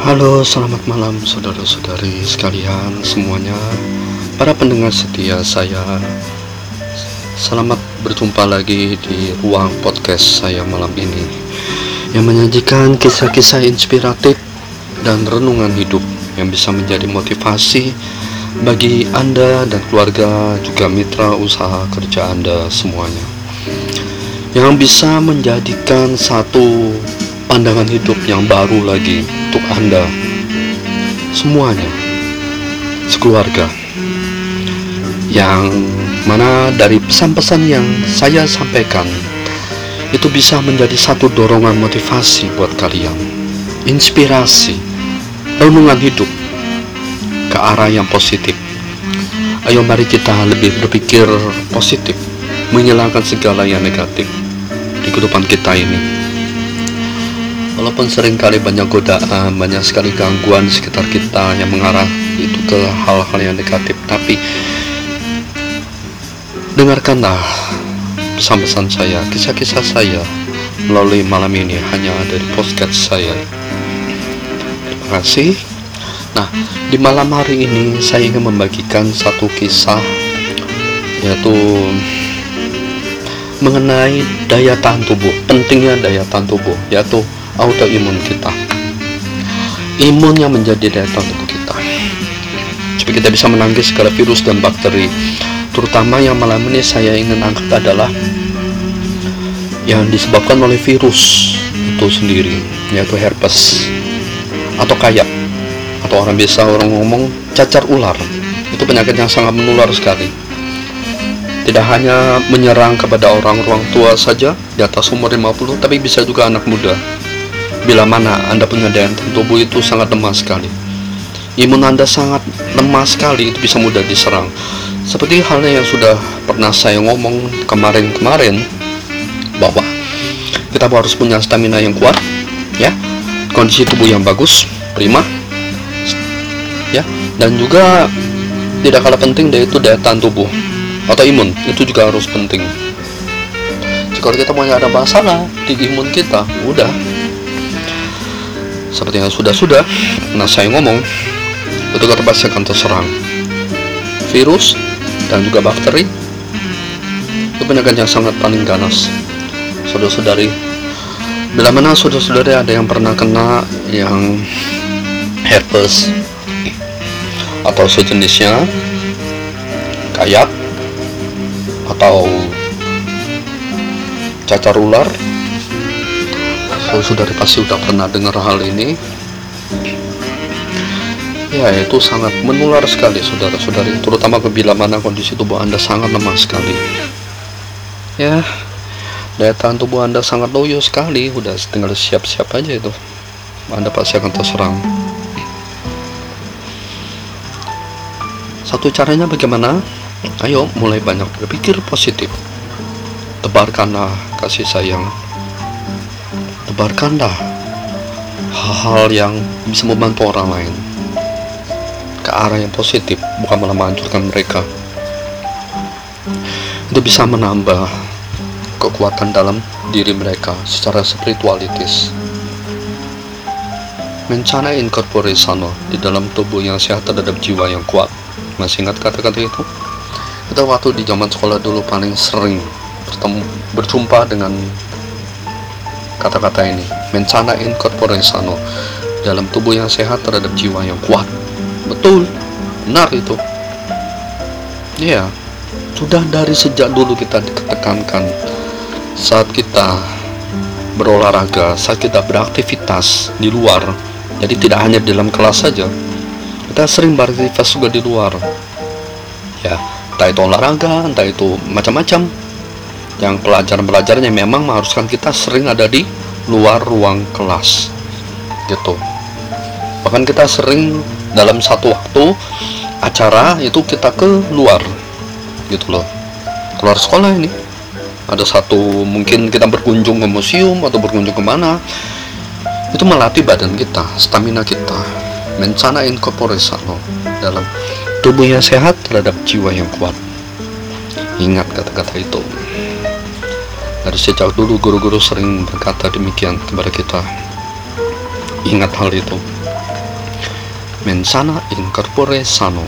Halo, selamat malam saudara-saudari sekalian semuanya. Para pendengar setia saya Selamat berjumpa lagi di ruang podcast saya malam ini Yang menyajikan kisah-kisah inspiratif dan renungan hidup Yang bisa menjadi motivasi bagi Anda dan keluarga juga mitra usaha kerja Anda semuanya Yang bisa menjadikan satu pandangan hidup yang baru lagi untuk Anda. Semuanya. Sekeluarga. Yang mana dari pesan-pesan yang saya sampaikan itu bisa menjadi satu dorongan motivasi buat kalian. Inspirasi. Renungan hidup. Ke arah yang positif. Ayo mari kita lebih berpikir positif. Menghilangkan segala yang negatif di kehidupan kita ini Walaupun sering kali banyak godaan, banyak sekali gangguan di sekitar kita yang mengarah itu ke hal-hal yang negatif, tapi dengarkanlah pesan-pesan saya, kisah-kisah saya melalui malam ini hanya dari podcast saya. Terima kasih. Nah, di malam hari ini saya ingin membagikan satu kisah yaitu mengenai daya tahan tubuh, pentingnya daya tahan tubuh, yaitu autoimun kita. Imunnya menjadi daya tahan tubuh kita. Supaya kita bisa menangkis segala virus dan bakteri terutama yang malam ini saya ingin angkat adalah yang disebabkan oleh virus itu sendiri yaitu herpes atau kayak atau orang biasa orang ngomong cacar ular. Itu penyakit yang sangat menular sekali. Tidak hanya menyerang kepada orang-orang tua saja di atas umur 50 tapi bisa juga anak muda bila mana Anda punya daya tahan tubuh itu sangat lemah sekali. Imun Anda sangat lemah sekali, itu bisa mudah diserang. Seperti halnya yang sudah pernah saya ngomong kemarin-kemarin bahwa kita harus punya stamina yang kuat, ya, kondisi tubuh yang bagus, prima, ya, dan juga tidak kalah penting yaitu daya tahan tubuh atau imun itu juga harus penting. Jika kita punya ada masalah di imun kita, udah seperti yang sudah-sudah nah saya ngomong kata pasti akan terserang. Virus dan juga bakteri itu penyakit yang sangat paling ganas. Saudara-saudari bila mana saudara-saudari ada yang pernah kena yang herpes atau sejenisnya kayak atau cacar ular sudah pasti sudah pernah dengar hal ini? Ya itu sangat menular sekali saudara-saudari. Terutama bila mana kondisi tubuh anda sangat lemah sekali. Ya daya tahan tubuh anda sangat loyo sekali. Udah tinggal siap-siap aja itu. Anda pasti akan terserang. Satu caranya bagaimana? Ayo mulai banyak berpikir positif. Tebarkanlah kasih sayang tebarkanlah hal-hal yang bisa membantu orang lain ke arah yang positif bukan malah menghancurkan mereka. Itu bisa menambah kekuatan dalam diri mereka secara spiritualitis. Mencana incorpore sano di dalam tubuh yang sehat terhadap jiwa yang kuat. Masih ingat kata-kata itu? Kita waktu di zaman sekolah dulu paling sering bertemu berjumpa dengan kata-kata ini mencana incorpore sano dalam tubuh yang sehat terhadap jiwa yang kuat. Betul benar itu. Ya sudah dari sejak dulu kita ditekankan saat kita berolahraga saat kita beraktivitas di luar jadi tidak hanya dalam kelas saja kita sering beraktivitas juga di luar. Ya entah itu olahraga entah itu macam-macam yang pelajaran-pelajarannya memang mengharuskan kita sering ada di luar ruang kelas gitu. Bahkan kita sering dalam satu waktu acara itu kita ke luar gitu loh. Keluar sekolah ini. Ada satu mungkin kita berkunjung ke museum atau berkunjung ke mana itu melatih badan kita stamina kita. Mencana incorpore sano dalam tubuh yang sehat terhadap jiwa yang kuat. Ingat kata-kata itu dari sejak dulu guru-guru sering berkata demikian kepada kita. Ingat hal itu. mensana in corpore sano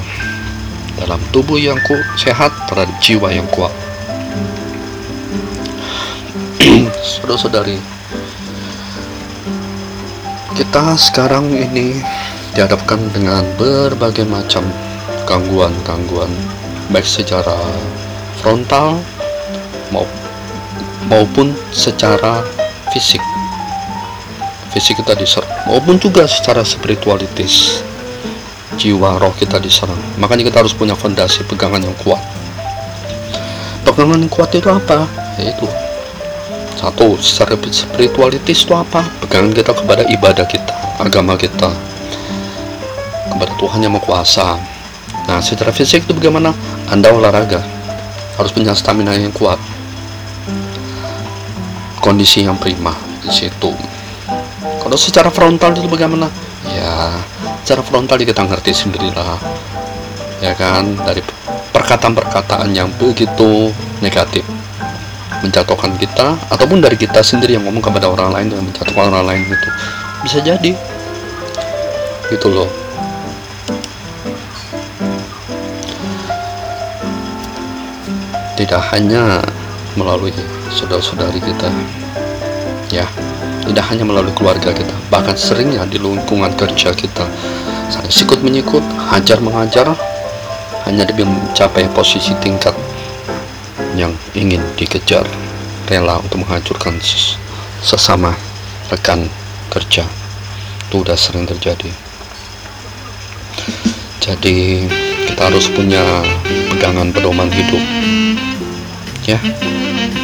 dalam tubuh yang ku sehat terhadap jiwa yang kuat saudara-saudari kita sekarang ini dihadapkan dengan berbagai macam gangguan-gangguan baik secara frontal maupun secara fisik. Fisik kita diserang maupun juga secara spiritualitis. Jiwa roh kita diserang makanya kita harus punya fondasi pegangan yang kuat. Pegangan yang kuat itu apa? Yaitu satu secara spiritualitis itu apa? Pegangan kita kepada ibadah kita agama kita. Kepada Tuhan yang kuasa. Nah secara fisik itu bagaimana? Anda olahraga. Harus punya stamina yang kuat kondisi yang prima di situ. Kalau secara frontal itu bagaimana? Ya secara frontal kita ngerti sendirilah. Ya kan? Dari perkataan-perkataan yang begitu negatif menjatuhkan kita ataupun dari kita sendiri yang ngomong kepada orang lain dengan menjatuhkan orang lain itu bisa jadi. Gitu loh. Tidak hanya melalui saudara-saudari kita ya. Tidak hanya melalui keluarga kita bahkan seringnya di lingkungan kerja kita. Saling sikut menyikut hajar mengajar hanya demi mencapai posisi tingkat yang ingin dikejar rela untuk menghancurkan sesama rekan kerja. Itu udah sering terjadi. Jadi kita harus punya pegangan pedoman hidup ya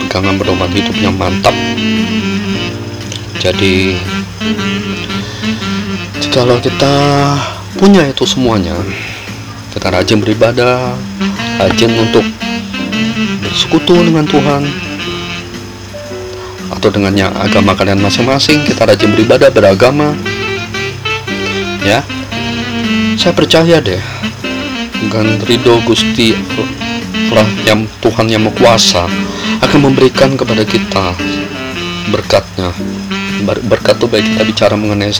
pegangan pedoman hidup yang mantap. Jadi kalau kita punya itu semuanya kita rajin beribadah rajin untuk bersekutu dengan Tuhan atau dengan yang agama kalian masing-masing kita rajin beribadah beragama ya. Saya percaya deh dengan ridho Gusti yang Tuhan yang kuasa akan memberikan kepada kita berkatnya. Berkat tuh baik kita bicara mengenai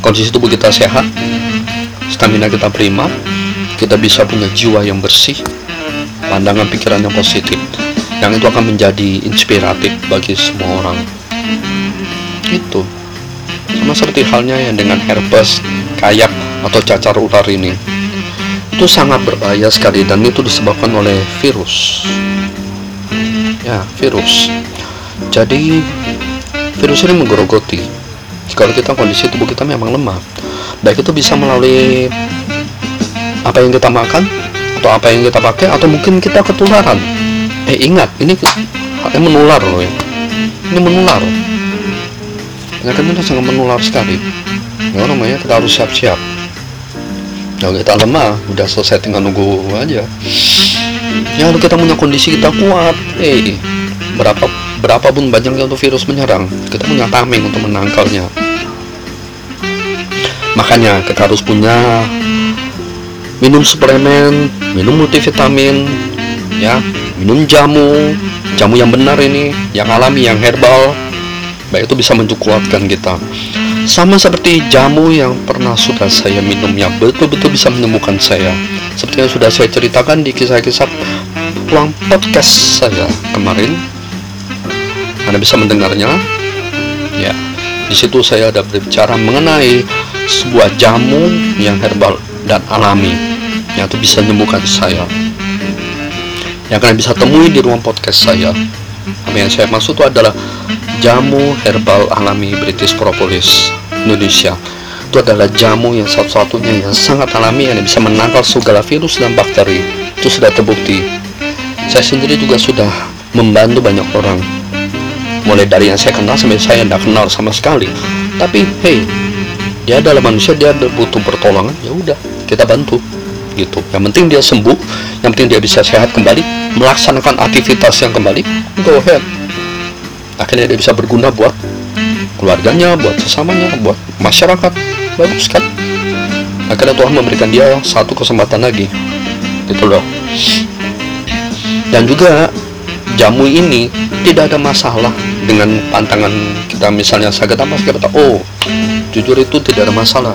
kondisi tubuh kita sehat stamina kita prima kita bisa punya jiwa yang bersih pandangan pikiran yang positif yang itu akan menjadi inspiratif bagi semua orang. Itu. Sama seperti halnya yang dengan herpes kayak atau cacar ular ini. Itu sangat berbahaya sekali dan itu disebabkan oleh virus ya virus. Jadi virus ini menggerogoti kalau kita kondisi tubuh kita memang lemah baik itu bisa melalui apa yang kita makan atau apa yang kita pakai atau mungkin kita ketularan. Eh ingat ini ini menular loh ya. Ini menular. Penyakit ini sangat menular sekali. Ya namanya kita harus siap-siap. Kalau kita lemah udah selesai tinggal nunggu aja ya kalau kita punya kondisi kita kuat. Eh berapa berapa pun banyaknya untuk virus menyerang kita punya tameng untuk menangkalnya. Makanya kita harus punya minum suplemen minum multivitamin ya. Minum jamu jamu yang benar ini yang alami yang herbal. Baik itu bisa mencukuatkan kita sama seperti jamu yang pernah sudah saya minum yang betul-betul bisa menyembuhkan saya. Seperti yang sudah saya ceritakan di kisah-kisah pulang podcast saya kemarin. Anda bisa mendengarnya. Ya di situ saya ada berbicara mengenai sebuah jamu yang herbal dan alami yang itu bisa menyembuhkan saya. Yang kalian bisa temui di ruang podcast saya yang saya maksud itu adalah jamu herbal alami British Propolis Indonesia. Itu adalah jamu yang satu-satunya yang sangat alami yang bisa menangkal segala virus dan bakteri. Itu sudah terbukti. Saya sendiri juga sudah membantu banyak orang. Mulai dari yang saya kenal sampai saya tidak kenal sama sekali. Tapi hey dia adalah manusia dia butuh pertolongan. Ya udah kita bantu gitu. Yang penting dia sembuh yang penting dia bisa sehat kembali melaksanakan aktivitas yang kembali go ahead. Akhirnya dia bisa berguna buat keluarganya buat sesamanya buat masyarakat. Bagus kan? Akhirnya Tuhan memberikan dia satu kesempatan lagi. Gitu loh. Dan juga jamu ini tidak ada masalah dengan pantangan kita. Misalnya sakit apa kita oh jujur itu tidak ada masalah.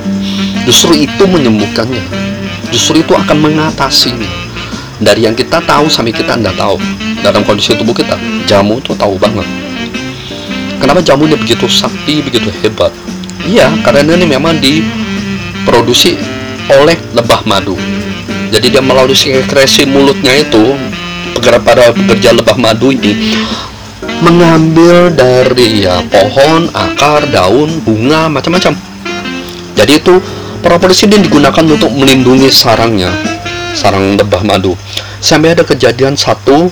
Justru itu menyembuhkannya justru itu akan mengatasinya dari yang kita tahu sampai kita tidak tahu. Dalam kondisi tubuh kita jamu itu tahu banget. Kenapa jamu ini begitu sakti begitu hebat? Iya karena ini memang diproduksi oleh lebah madu. Jadi dia melalui sekresi mulutnya itu para pekerja lebah madu ini mengambil dari ya pohon, akar, daun, bunga, macam-macam. Jadi itu propolis ini digunakan untuk melindungi sarangnya, sarang lebah madu. Sampai ada kejadian satu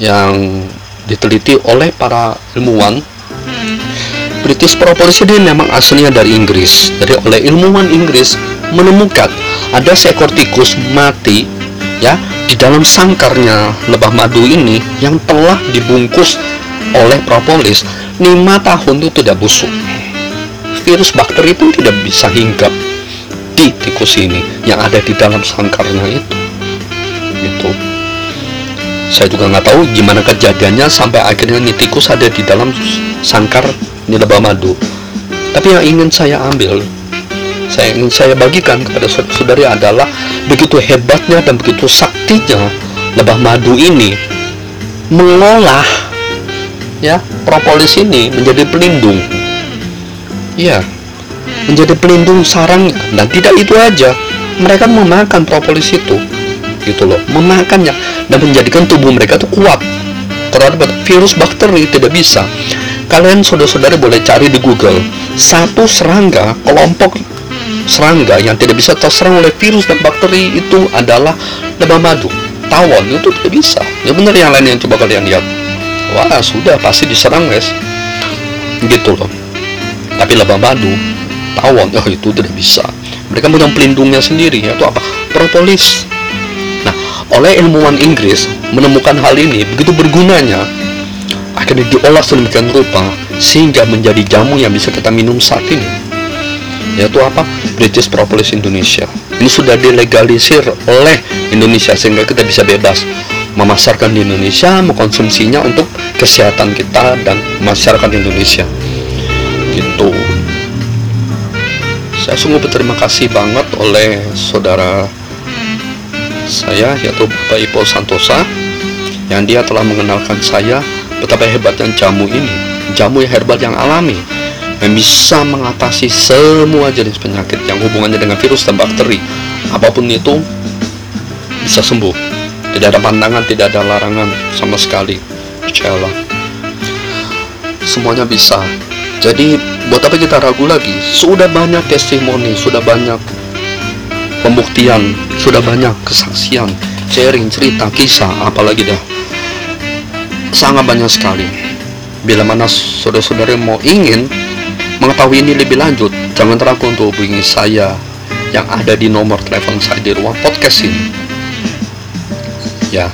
yang diteliti oleh para ilmuwan. British propolis ini memang aslinya dari Inggris. Jadi oleh ilmuwan Inggris menemukan ada seekor tikus mati ya di dalam sangkarnya lebah madu ini yang telah dibungkus oleh propolis 5 tahun itu tidak busuk virus bakteri pun tidak bisa hinggap di tikus ini yang ada di dalam sangkarnya itu. Itu saya juga nggak tahu gimana kejadiannya sampai akhirnya ini tikus ada di dalam sangkar ini lebah madu tapi yang ingin saya ambil saya ingin saya bagikan kepada saudari adalah begitu hebatnya dan begitu saktinya lebah madu ini mengolah ya propolis ini menjadi pelindung. Ya menjadi pelindung sarangnya dan tidak itu aja. Mereka memakan propolis itu. Gitu loh memakannya. Dan menjadikan tubuh mereka itu kuat. Terhadap virus bakteri tidak bisa. Kalian saudara-saudara boleh cari di Google. Satu serangga kelompok serangga yang tidak bisa terserang oleh virus dan bakteri itu adalah lebah madu. Tawon itu tidak bisa. Ya benar yang lain yang coba kalian lihat. Wah sudah pasti diserang guys gitu loh. Tapi lebah madu tawon oh itu tidak bisa. Mereka punya pelindungnya sendiri yaitu apa? Propolis nah oleh ilmuwan Inggris menemukan hal ini begitu bergunanya akhirnya diolah sedemikian rupa sehingga menjadi jamu yang bisa kita minum saat ini. Yaitu apa? British Propolis Indonesia. Ini sudah dilegalisir oleh Indonesia sehingga kita bisa bebas memasarkan di Indonesia, mengkonsumsinya untuk kesehatan kita dan masyarakat Indonesia. Saya sungguh berterima kasih banget oleh saudara saya yaitu Bapak Ipo Santosa yang dia telah mengenalkan saya betapa hebatnya jamu ini, jamu herbal yang alami yang bisa mengatasi semua jenis penyakit yang hubungannya dengan virus dan bakteri apa pun itu bisa sembuh tidak ada pandangan, tidak ada larangan sama sekali. Percayalah. Semuanya bisa. Jadi, buat apa kita ragu lagi? Sudah banyak testimoni, sudah banyak pembuktian, sudah banyak kesaksian, sharing, cerita, kisah, apalagi dah. Sangat banyak sekali. Bila mana saudara-saudara mau ingin mengetahui ini lebih lanjut, jangan ragu untuk hubungi saya yang ada di nomor telepon saya di ruang podcast ini ya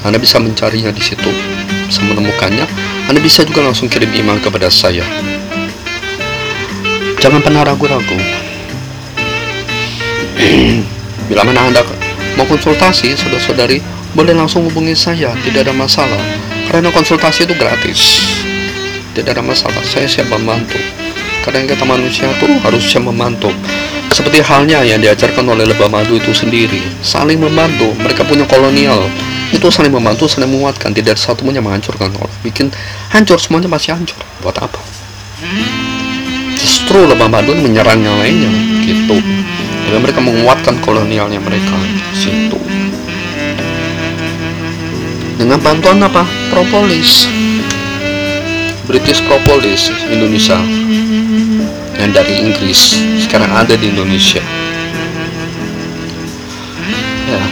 Anda bisa mencarinya di situ bisa menemukannya Anda bisa juga langsung kirim email kepada saya jangan pernah ragu-ragu bila mana Anda mau konsultasi saudara-saudari boleh langsung hubungi saya tidak ada masalah karena konsultasi itu gratis tidak ada masalah saya siap membantu karena kita manusia itu harus siap membantu seperti halnya yang diajarkan oleh lebah madu itu sendiri, saling membantu. Mereka punya kolonial, itu saling membantu, saling menguatkan. Tidak satu pun yang menghancurkan orang. Bikin hancur semuanya masih hancur. Buat apa? Justru lebah madu menyerang yang lainnya, gitu. Jadi mereka menguatkan kolonialnya mereka, situ. Dengan bantuan apa? Propolis. British Propolis Indonesia yang dari Inggris sekarang ada di Indonesia ya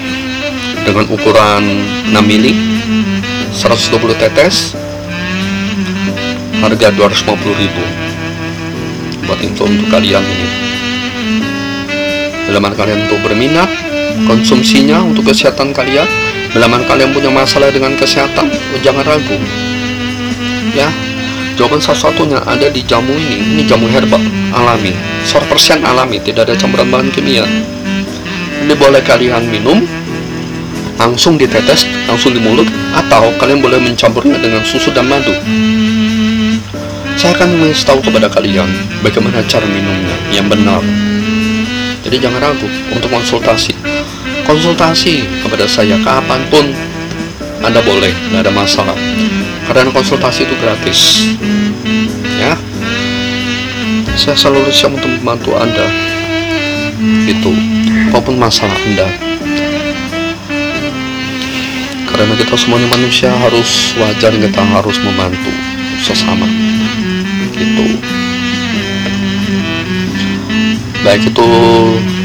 dengan ukuran 6 mili 120 tetes harga 250 ribu buat info untuk kalian ini bila kalian untuk berminat konsumsinya untuk kesehatan kalian bila kalian punya masalah dengan kesehatan jangan ragu ya Jawaban satu-satunya ada di jamu ini. Ini jamu herbal alami, 100% alami, tidak ada campuran bahan kimia. Ini boleh kalian minum langsung ditetes, langsung di mulut, atau kalian boleh mencampurnya dengan susu dan madu. Saya akan mengasih tahu kepada kalian bagaimana cara minumnya yang benar. Jadi jangan ragu untuk konsultasi. Konsultasi kepada saya kapan pun anda boleh nggak ada masalah. Karena konsultasi itu gratis. Ya. Saya selalu siap untuk membantu anda. Itu apa pun masalah anda. Karena kita semuanya manusia harus wajar kita harus membantu sesama gitu. Baik itu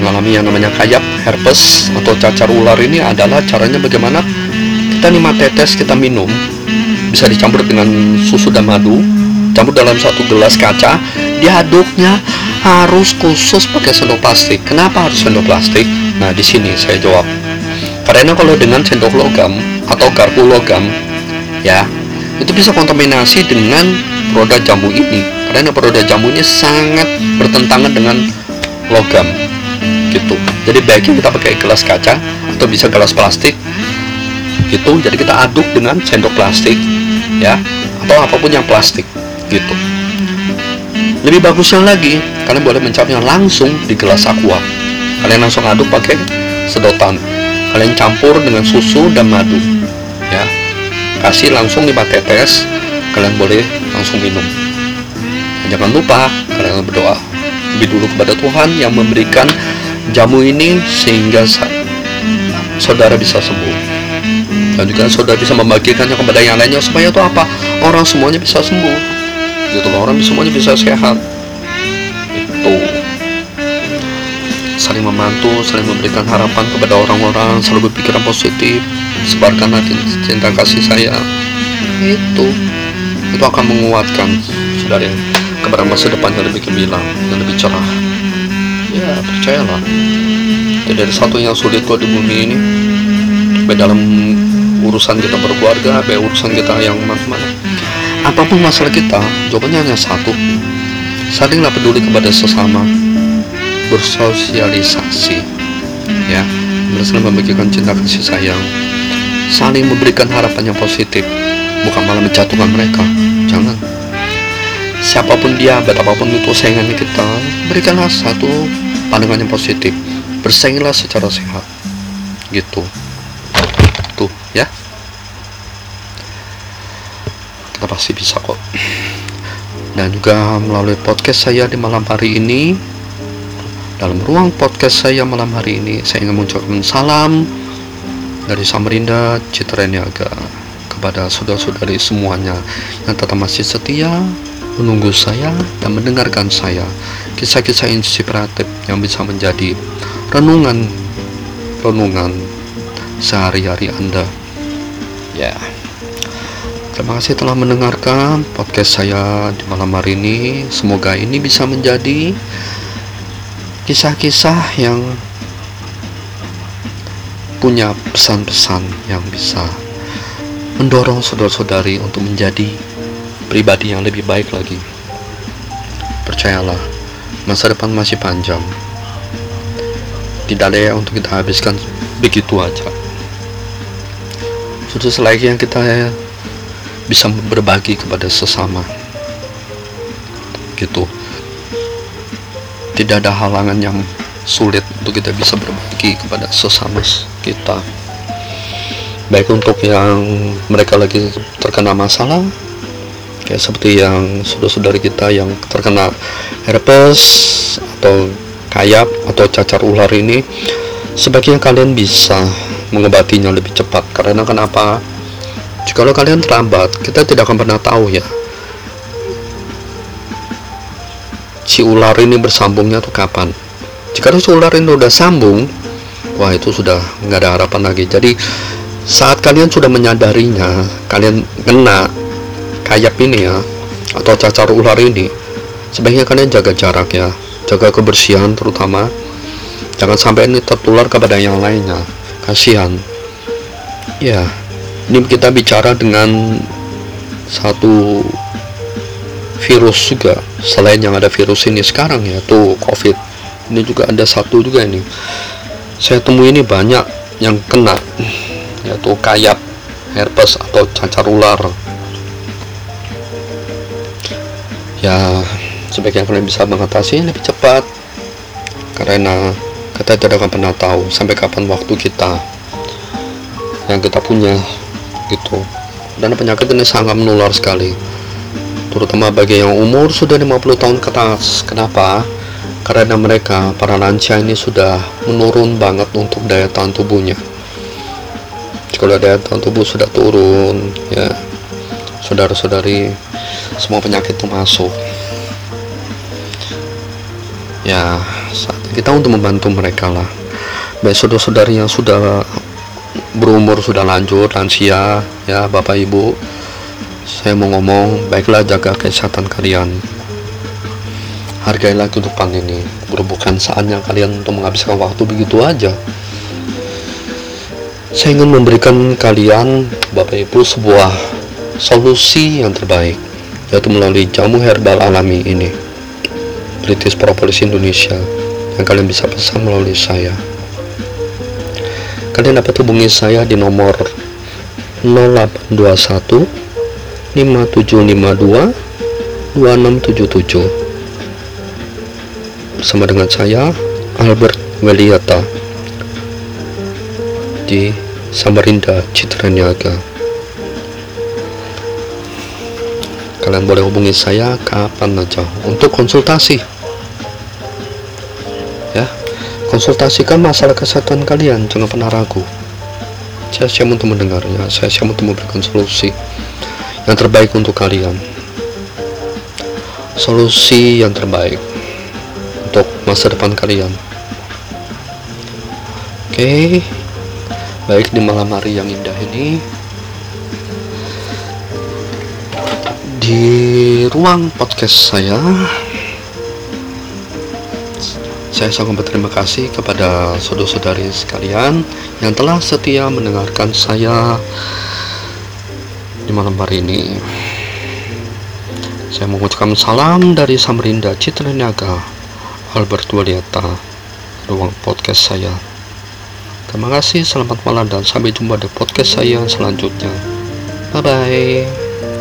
mengalami yang namanya kayak herpes atau cacar ular ini adalah caranya bagaimana kita lima tetes kita minum. Bisa dicampur dengan susu dan madu campur dalam satu gelas kaca. Diaduknya harus khusus pakai sendok plastik. Kenapa harus sendok plastik? Nah di sini saya jawab. Karena kalau dengan sendok logam atau garpu logam ya itu bisa kontaminasi dengan roda jamu ini karena roda jamu ini sangat bertentangan dengan logam gitu. Jadi baiknya kita pakai gelas kaca atau bisa gelas plastik gitu. Jadi kita aduk dengan sendok plastik ya atau apa pun yang plastik gitu. Lebih bagusnya lagi kalian boleh mencapnya langsung di gelas aqua. Kalian langsung aduk pakai sedotan. Kalian campur dengan susu dan madu ya. Kasih langsung 5 tetes kalian boleh langsung minum. Jangan lupa kalian berdoa. Lebih dulu kepada Tuhan yang memberikan jamu ini sehingga saudara bisa sembuh. Dan juga saudara bisa membagikannya kepada yang lainnya. Supaya itu apa? Orang semuanya bisa sembuh. Gitu loh orang semuanya bisa sehat. Itu. Saling membantu saling memberikan harapan kepada orang-orang. Selalu berpikiran positif. Sebarkan hati cinta kasih saya itu itu akan menguatkan saudara kepada masa depan yang lebih gemilang dan lebih cerah. Ya percayalah. Tidak ada satu yang sulit kok di bumi ini. Baik dalam urusan kita berkeluarga baik urusan kita yang mana-mana. Apa pun masalah kita jawabannya hanya satu. Salinglah peduli kepada sesama. Bersosialisasi. Ya saling membagikan cinta kasih sayang. Saling memberikan harapan yang positif. Bukan malah menjatuhkan mereka siapa pun dia, betapapun itu saingannya kita, berikanlah satu pandangan yang positif. Bersainglah secara sehat. Gitu. Tuh, ya. Kita pasti bisa kok. Dan juga melalui podcast saya di malam hari ini, dalam ruang podcast saya malam hari ini, saya ingin mengucapkan salam dari Samarinda Citra Niaga kepada saudara-saudari semuanya yang tetap masih setia menunggu saya dan mendengarkan saya kisah-kisah inspiratif yang bisa menjadi renungan renungan sehari-hari Anda. Ya terima kasih telah mendengarkan podcast saya di malam hari ini. Semoga ini bisa menjadi kisah-kisah yang punya pesan-pesan yang bisa mendorong saudara-saudari untuk menjadi pribadi yang lebih baik lagi. Percayalah, masa depan masih panjang. Tidak ada yang untuk kita habiskan begitu aja. Sudah selayaknya kita bisa berbagi kepada sesama. Gitu. Tidak ada halangan yang sulit untuk kita bisa berbagi kepada sesama kita baik untuk yang mereka lagi terkena masalah kayak seperti yang saudara-saudari kita yang terkena herpes atau kayap atau cacar ular ini sebaiknya kalian bisa mengobatinya lebih cepat. Karena kenapa? Jika kalian terlambat kita tidak akan pernah tahu ya si ular ini bersambungnya tuh kapan. Jika si ular ini udah sambung wah itu sudah nggak ada harapan lagi. Jadi saat kalian sudah menyadarinya kalian kena kayak ini ya atau cacar ular ini. Sebaiknya kalian jaga jarak ya jaga kebersihan terutama. Jangan sampai ini tertular kepada yang lainnya. Kasihan. Ya ini kita bicara dengan satu virus juga. Selain yang ada virus ini sekarang ya tuh covid. Ini juga ada satu juga ini. Saya temui ini banyak yang kena yaitu kayak herpes atau cacar ular ya sebaiknya kalian bisa mengatasi lebih cepat. Karena kita tidak akan pernah tahu sampai kapan waktu kita yang kita punya gitu. Dan penyakit ini sangat menular sekali. Terutama bagi yang umur sudah 50 tahun ke atas. Kenapa? Karena mereka para lansia ini sudah menurun banget untuk daya tahan tubuhnya. Kalau daya tahan tubuh sudah turun ya saudara-saudari semua penyakit itu masuk. Ya saat kita untuk membantu mereka lah. Baik saudara-saudari yang sudah berumur sudah lanjut lansia ya bapak ibu saya mau ngomong baiklah jaga kesehatan kalian. Hargailah kehidupan ini. Bukan saatnya kalian untuk menghabiskan waktu begitu aja. Saya ingin memberikan kalian bapak ibu sebuah solusi yang terbaik yaitu melalui jamu herbal alami ini British Propolis Indonesia yang kalian bisa pesan melalui saya. Kalian dapat hubungi saya di nomor 0821 5752 2677 bersama dengan saya Albert Weliata di Samarinda Citra Kalian boleh hubungi saya kapan aja. Untuk konsultasi. Ya konsultasikan masalah kesehatan kalian. Jangan pernah ragu. Saya siap untuk mendengarnya. Saya siap untuk memberikan solusi yang terbaik untuk kalian. Solusi yang terbaik untuk masa depan kalian. Oke. Baik di malam hari yang indah ini di ruang podcast saya saya sangat berterima kasih kepada saudara-saudari sekalian yang telah setia mendengarkan saya di malam hari ini. Saya mengucapkan salam dari Samarinda Citra Niaga, Albert Waliata, ruang podcast saya. Terima kasih, selamat malam dan sampai jumpa di podcast saya selanjutnya. Bye bye.